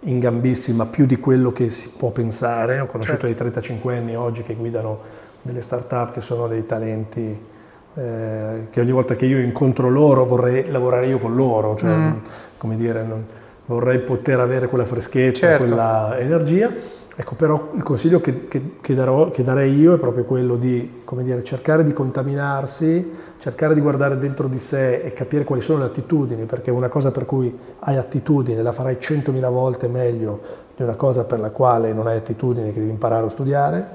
in gambissima più di quello che si può pensare. Ho conosciuto certo. dei 35 anni oggi che guidano delle start-up che sono dei talenti eh, che ogni volta che io incontro loro vorrei lavorare io con loro, cioè, mm. come dire, non, vorrei poter avere quella freschezza, certo. quella energia. Ecco, però il consiglio che, che, che, darò, che, darei io è proprio quello di dire, cercare di contaminarsi, cercare di guardare dentro di sé e capire quali sono le attitudini, perché una cosa per cui hai attitudine la farai centomila volte meglio di una cosa per la quale non hai attitudine che devi imparare o studiare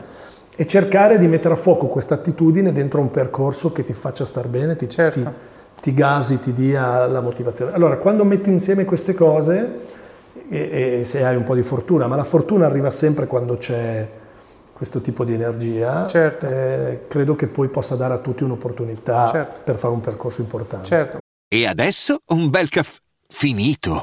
e cercare di mettere a fuoco questa attitudine dentro un percorso che ti faccia star bene, ti, certo. ti, ti gasi, ti dia la motivazione. Allora, quando metti insieme queste cose, e, e se hai un po' di fortuna, ma la fortuna arriva sempre quando c'è questo tipo di energia, certo. eh, credo che poi possa dare a tutti un'opportunità certo. per fare un percorso importante. Certo. E adesso un bel caffè finito.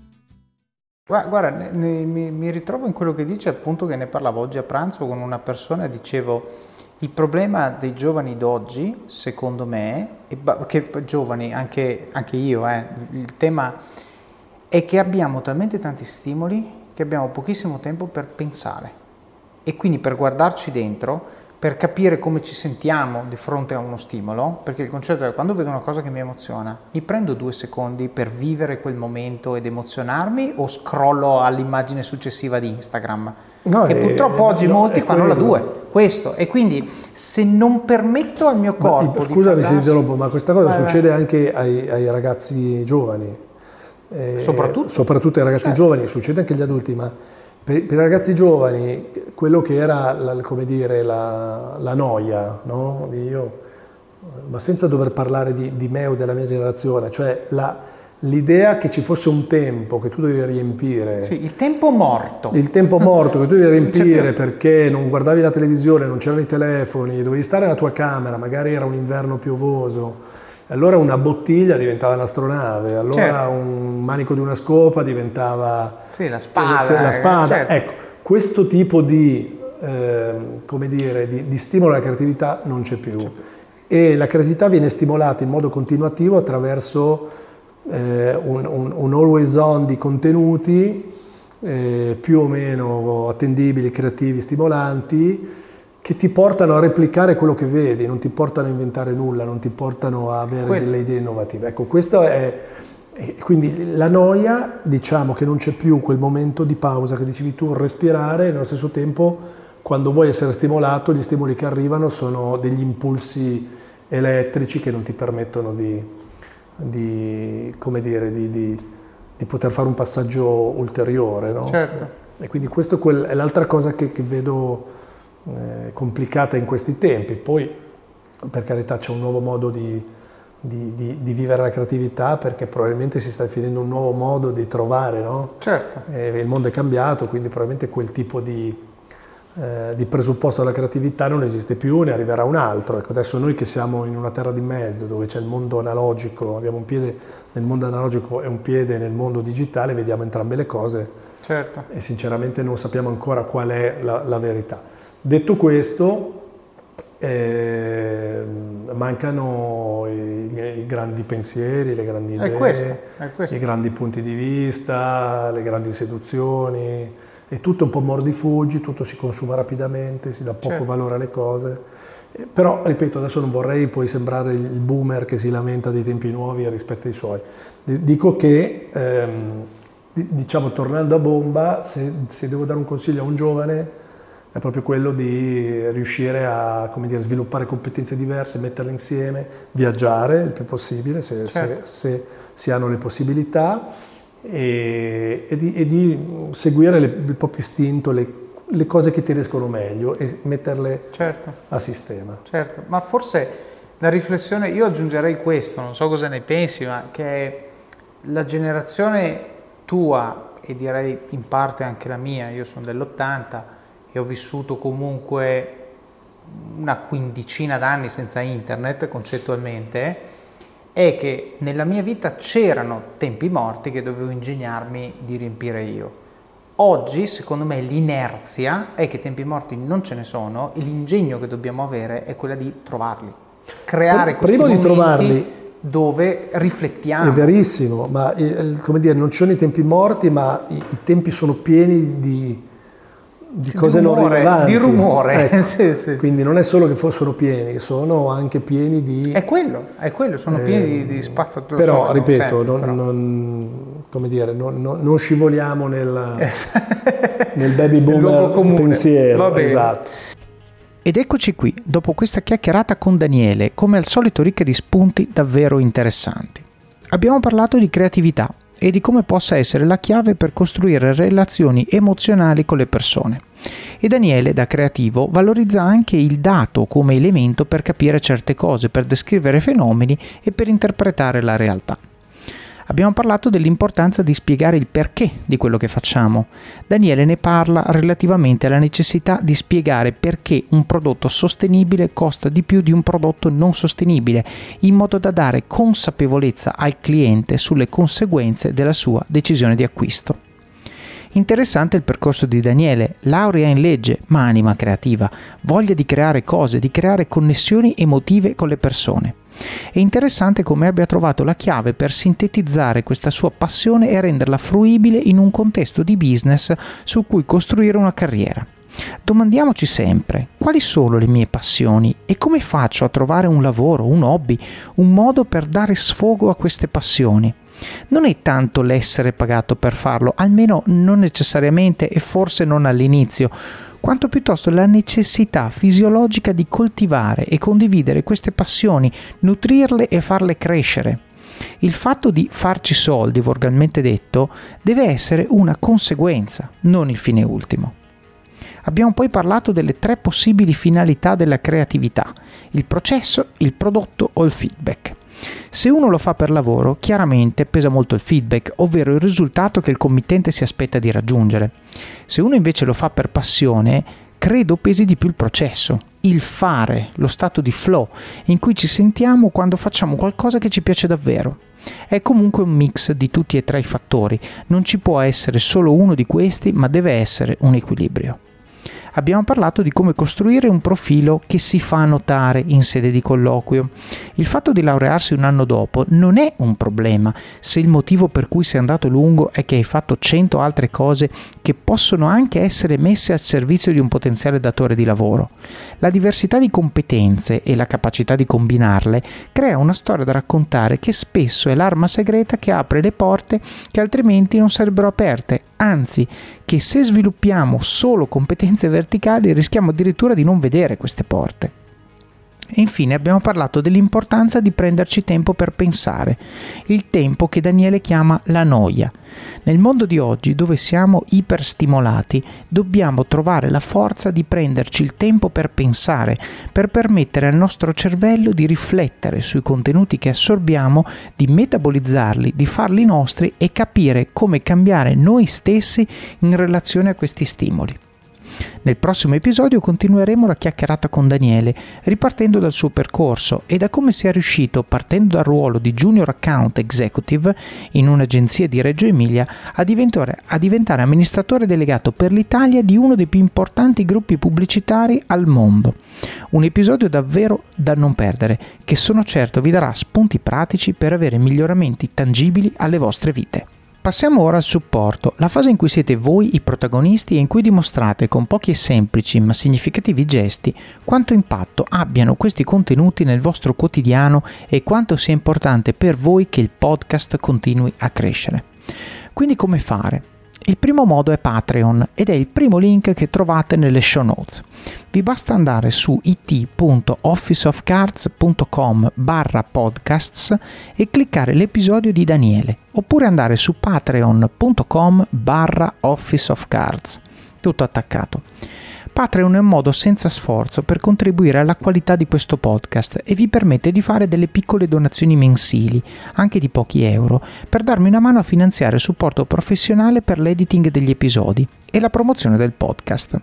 Guarda, ne, mi, mi, ritrovo in quello che dice appunto che ne parlavo oggi a pranzo con una persona dicevo il problema dei giovani d'oggi, secondo me, che giovani, anche, anche io, eh, il tema è che abbiamo talmente tanti stimoli che abbiamo pochissimo tempo per pensare. e quindi per guardarci dentro per capire come ci sentiamo di fronte a uno stimolo, perché il concetto è quando vedo una cosa che mi emoziona, mi prendo due secondi per vivere quel momento ed emozionarmi o scrollo all'immagine successiva di Instagram? No, e, purtroppo oggi no, molti fanno la due, questo. E quindi se non permetto al mio corpo ma, Scusami se interrompo, ma questa cosa vai, succede vai. anche ai, ai, ragazzi giovani. Eh, soprattutto? Soprattutto ai ragazzi certo. giovani, succede anche agli adulti, ma per, per, i ragazzi giovani, quello che era la, dire, la, la noia, no? Io, ma senza dover parlare di, di, me o della mia generazione, cioè la, l'idea che ci fosse un tempo che tu dovevi riempire. Sì, il tempo morto. Il tempo morto che tu dovevi riempire perché non guardavi la televisione, non c'erano i telefoni, dovevi stare nella tua camera, magari era un inverno piovoso allora una bottiglia diventava un'astronave, allora certo. un manico di una scopa diventava sì, la spada. La spada. Certo. Ecco, questo tipo di, eh, dire, di, di, stimolo alla creatività non c'è più. c'è più. E la creatività viene stimolata in modo continuativo attraverso eh, un, un, un, always on di contenuti eh, più o meno attendibili, creativi, stimolanti che ti portano a replicare quello che vedi, non ti portano a inventare nulla, non ti portano a avere quello. delle idee innovative. Ecco, questo è... Quindi la noia, diciamo che non c'è più quel momento di pausa che dicevi tu, respirare, e nello stesso tempo quando vuoi essere stimolato, gli stimoli che arrivano sono degli impulsi elettrici che non ti permettono di, di come dire, di, di, di poter fare un passaggio ulteriore. No? Certo. E quindi questo è l'altra cosa che, che vedo eh, complicata in questi tempi. Poi, per carità, c'è un nuovo modo di, di, di, di, vivere la creatività perché probabilmente si sta definendo un nuovo modo di trovare, no? Certo. Eh, il mondo è cambiato, quindi probabilmente quel tipo di, eh, di presupposto della creatività non esiste più, ne arriverà un altro. Ecco, adesso noi che siamo in una terra di mezzo, dove c'è il mondo analogico, abbiamo un piede nel mondo analogico e un piede nel mondo digitale, vediamo entrambe le cose. Certo. E sinceramente non sappiamo ancora qual è la, la verità. Detto questo, eh, mancano i, i, grandi pensieri, le grandi idee, è questo, è questo. i grandi punti di vista, le grandi seduzioni, è tutto un po' mordifuggi, tutto si consuma rapidamente, si dà poco certo. valore alle cose. Eh, però, ripeto, adesso non vorrei poi sembrare il boomer che si lamenta dei tempi nuovi rispetto ai suoi. Dico che, ehm, diciamo, tornando a bomba, se, se devo dare un consiglio a un giovane, è proprio quello di riuscire a dire, sviluppare competenze diverse, metterle insieme, viaggiare il più possibile se, certo. se, se si hanno le possibilità e, e, di, e di, seguire le, il proprio istinto, le, le, cose che ti riescono meglio e metterle certo. a sistema. Certo, ma forse la riflessione, io aggiungerei questo, non so cosa ne pensi, ma che la generazione tua e direi in parte anche la mia, io sono dell'80, e ho vissuto comunque una quindicina d'anni senza internet concettualmente, è che nella mia vita c'erano tempi morti che dovevo ingegnarmi di riempire io. Oggi, secondo me, l'inerzia è che tempi morti non ce ne sono e l'ingegno che dobbiamo avere è quella di trovarli. Cioè, creare questi Prima di trovarli dove riflettiamo. È verissimo, ma eh, come dire, non ci sono i tempi morti, ma i, i tempi sono pieni di, di cose di rumore, non rilevanti. Di rumore, ecco. sì, sì, Quindi non è solo che fossero pieni, sono anche pieni di... È quello, è quello, sono eh, pieni di, di spazzatura. Però, ripeto, sempre, non, però. Non, come dire, non, non scivoliamo nel, nel baby boomer pensiero. Va bene. Esatto. Ed eccoci qui, dopo questa chiacchierata con Daniele, come al solito ricca di spunti davvero interessanti. Abbiamo parlato di creatività, e di come possa essere la chiave per costruire relazioni emozionali con le persone. E Daniele, da creativo, valorizza anche il dato come elemento per capire certe cose, per descrivere fenomeni e per interpretare la realtà. Abbiamo parlato dell'importanza di spiegare il perché di quello che facciamo. Daniele ne parla relativamente alla necessità di spiegare perché un prodotto sostenibile costa di più di un prodotto non sostenibile, in modo da dare consapevolezza al cliente sulle conseguenze della sua decisione di acquisto. Interessante il percorso di Daniele, laurea in legge, ma anima creativa, voglia di creare cose, di creare connessioni emotive con le persone. È interessante come abbia trovato la chiave per sintetizzare questa sua passione e renderla fruibile in un contesto di business su cui costruire una carriera. Domandiamoci sempre quali sono le mie passioni e come faccio a trovare un lavoro, un hobby, un modo per dare sfogo a queste passioni. Non è tanto l'essere pagato per farlo, almeno non necessariamente e forse non all'inizio, quanto piuttosto la necessità fisiologica di coltivare e condividere queste passioni, nutrirle e farle crescere. Il fatto di farci soldi, volgarmente detto, deve essere una conseguenza, non il fine ultimo. Abbiamo poi parlato delle tre possibili finalità della creatività, il processo, il prodotto o il feedback. Se uno lo fa per lavoro, chiaramente pesa molto il feedback, ovvero il risultato che il committente si aspetta di raggiungere. Se uno invece lo fa per passione, credo pesi di più il processo, il fare, lo stato di flow, in cui ci sentiamo quando facciamo qualcosa che ci piace davvero. È comunque un mix di tutti e tre i fattori, non ci può essere solo uno di questi, ma deve essere un equilibrio abbiamo parlato di come costruire un profilo che si fa notare in sede di colloquio. Il fatto di laurearsi un anno dopo non è un problema se il motivo per cui sei andato lungo è che hai fatto cento altre cose che possono anche essere messe al servizio di un potenziale datore di lavoro. La diversità di competenze e la capacità di combinarle crea una storia da raccontare che spesso è l'arma segreta che apre le porte che altrimenti non sarebbero aperte, anzi che se sviluppiamo solo competenze verticali rischiamo addirittura di non vedere queste porte. E infine abbiamo parlato dell'importanza di prenderci tempo per pensare, il tempo che Daniele chiama la noia. Nel mondo di oggi, dove siamo iperstimolati, dobbiamo trovare la forza di prenderci il tempo per pensare, per permettere al nostro cervello di riflettere sui contenuti che assorbiamo, di metabolizzarli, di farli nostri e capire come cambiare noi stessi in relazione a questi stimoli. Nel prossimo episodio continueremo la chiacchierata con Daniele, ripartendo dal suo percorso e da come sia riuscito, partendo dal ruolo di Junior Account Executive in un'agenzia di Reggio Emilia, a diventare, a diventare amministratore delegato per l'Italia di uno dei più importanti gruppi pubblicitari al mondo. Un episodio davvero da non perdere, che sono certo vi darà spunti pratici per avere miglioramenti tangibili alle vostre vite. Passiamo ora al supporto, la fase in cui siete voi i protagonisti e in cui dimostrate con pochi e semplici ma significativi gesti quanto impatto abbiano questi contenuti nel vostro quotidiano e quanto sia importante per voi che il podcast continui a crescere. Quindi come fare? Il primo modo è Patreon ed è il primo link che trovate nelle show notes. Vi basta andare su it.officeofcards.com barra podcasts e cliccare l'episodio di Daniele oppure andare su patreon.com barra officeofcards. Tutto attaccato. Patreon è un modo senza sforzo per contribuire alla qualità di questo podcast e vi permette di fare delle piccole donazioni mensili, anche di pochi euro, per darmi una mano a finanziare il supporto professionale per l'editing degli episodi e la promozione del podcast.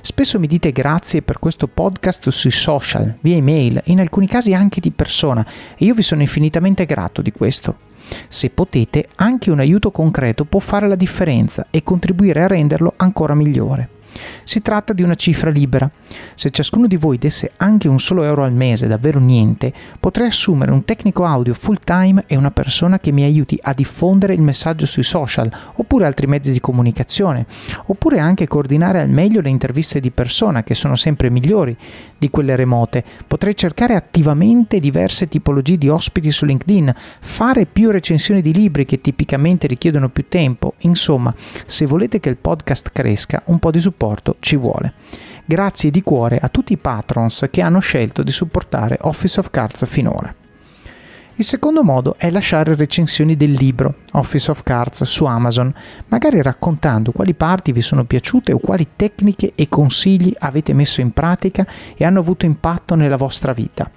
Spesso mi dite grazie per questo podcast sui social, via email, in alcuni casi anche di persona, e io vi sono infinitamente grato di questo. Se potete, anche un aiuto concreto può fare la differenza e contribuire a renderlo ancora migliore. Si tratta di una cifra libera. Se ciascuno di voi desse anche un solo euro al mese, davvero niente, potrei assumere un tecnico audio full time e una persona che mi aiuti a diffondere il messaggio sui social, oppure altri mezzi di comunicazione, oppure anche coordinare al meglio le interviste di persona, che sono sempre migliori di quelle remote. Potrei cercare attivamente diverse tipologie di ospiti su LinkedIn, fare più recensioni di libri che tipicamente richiedono più tempo. Insomma, se volete che il podcast cresca, un po' di supporto supporto ci vuole. Grazie di cuore a tutti i patrons che hanno scelto di supportare Office of Cards finora. Il secondo modo è lasciare recensioni del libro Office of Cards su Amazon, magari raccontando quali parti vi sono piaciute o quali tecniche e consigli avete messo in pratica e hanno avuto impatto nella vostra vita.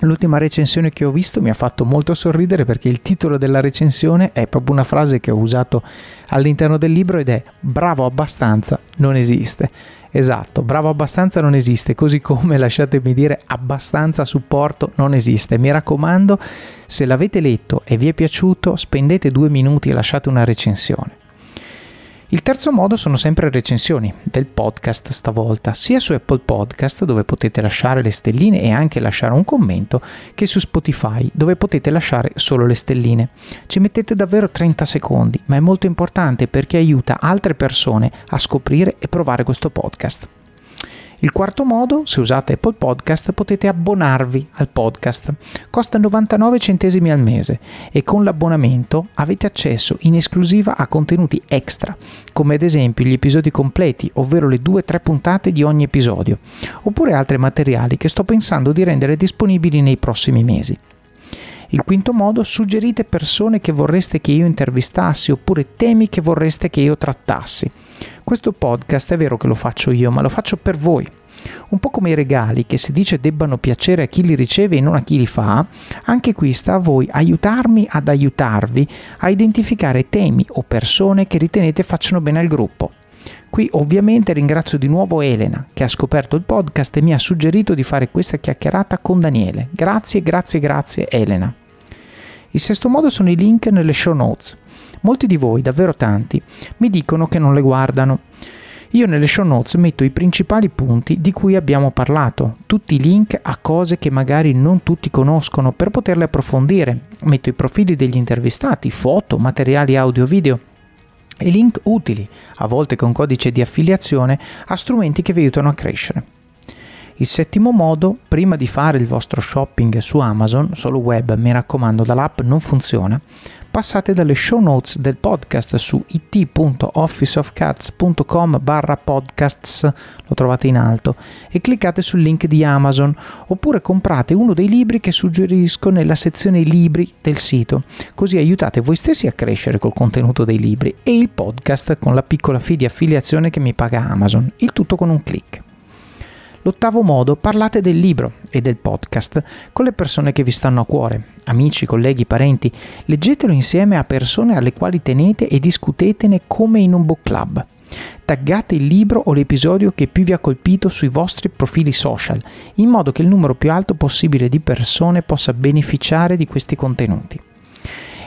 L'ultima recensione che ho visto mi ha fatto molto sorridere perché il titolo della recensione è proprio una frase che ho usato all'interno del libro ed è bravo abbastanza non esiste. Esatto, bravo abbastanza non esiste, così come lasciatemi dire abbastanza supporto non esiste. Mi raccomando, se l'avete letto e vi è piaciuto, spendete due minuti e lasciate una recensione. Il terzo modo sono sempre recensioni del podcast stavolta, sia su Apple Podcast dove potete lasciare le stelline e anche lasciare un commento, che su Spotify dove potete lasciare solo le stelline. Ci mettete davvero 30 secondi, ma è molto importante perché aiuta altre persone a scoprire e provare questo podcast. Il quarto modo, se usate Apple Podcast, potete abbonarvi al podcast. Costa 99 centesimi al mese e con l'abbonamento avete accesso in esclusiva a contenuti extra, come ad esempio gli episodi completi, ovvero le 2-3 puntate di ogni episodio, oppure altri materiali che sto pensando di rendere disponibili nei prossimi mesi. Il quinto modo, suggerite persone che vorreste che io intervistassi oppure temi che vorreste che io trattassi. Questo podcast è vero che lo faccio io, ma lo faccio per voi. Un po' come i regali che si dice debbano piacere a chi li riceve e non a chi li fa, anche qui sta a voi aiutarmi ad aiutarvi a identificare temi o persone che ritenete facciano bene al gruppo. Qui ovviamente ringrazio di nuovo Elena che ha scoperto il podcast e mi ha suggerito di fare questa chiacchierata con Daniele. Grazie, grazie, grazie Elena. Il sesto modo sono i link nelle show notes. Molti di voi, davvero tanti, mi dicono che non le guardano. Io nelle show notes metto i principali punti di cui abbiamo parlato, tutti i link a cose che magari non tutti conoscono per poterle approfondire. Metto i profili degli intervistati, foto, materiali audio-video e link utili, a volte con codice di affiliazione, a strumenti che vi aiutano a crescere. Il settimo modo, prima di fare il vostro shopping su Amazon, solo web, mi raccomando, dall'app non funziona, passate dalle show notes del podcast su it.officeofcards.com barra podcasts, lo trovate in alto, e cliccate sul link di Amazon, oppure comprate uno dei libri che suggerisco nella sezione libri del sito, così aiutate voi stessi a crescere col contenuto dei libri e il podcast con la piccola fee di affiliazione che mi paga Amazon, il tutto con un clic. L'ottavo modo, parlate del libro e del podcast con le persone che vi stanno a cuore, amici, colleghi, parenti. Leggetelo insieme a persone alle quali tenete e discutetene come in un book club. Taggate il libro o l'episodio che più vi ha colpito sui vostri profili social, in modo che il numero più alto possibile di persone possa beneficiare di questi contenuti.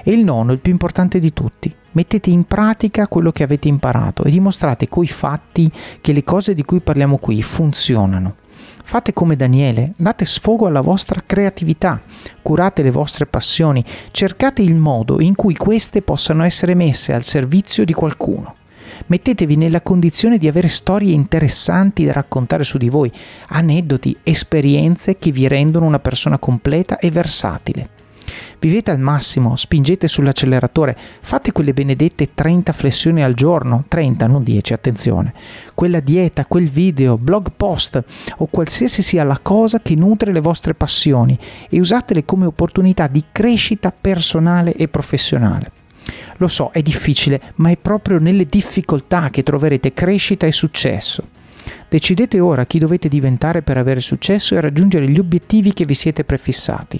E il nono, il più importante di tutti, mettete in pratica quello che avete imparato e dimostrate coi fatti che le cose di cui parliamo qui funzionano. Fate come Daniele, date sfogo alla vostra creatività, curate le vostre passioni, cercate il modo in cui queste possano essere messe al servizio di qualcuno. Mettetevi nella condizione di avere storie interessanti da raccontare su di voi, aneddoti, esperienze che vi rendono una persona completa e versatile. Vivete al massimo, spingete sull'acceleratore, fate quelle benedette 30 flessioni al giorno, 30, non 10, attenzione. Quella dieta, quel video, blog post o qualsiasi sia la cosa che nutre le vostre passioni e usatele come opportunità di crescita personale e professionale. Lo so, è difficile, ma è proprio nelle difficoltà che troverete crescita e successo. Decidete ora chi dovete diventare per avere successo e raggiungere gli obiettivi che vi siete prefissati.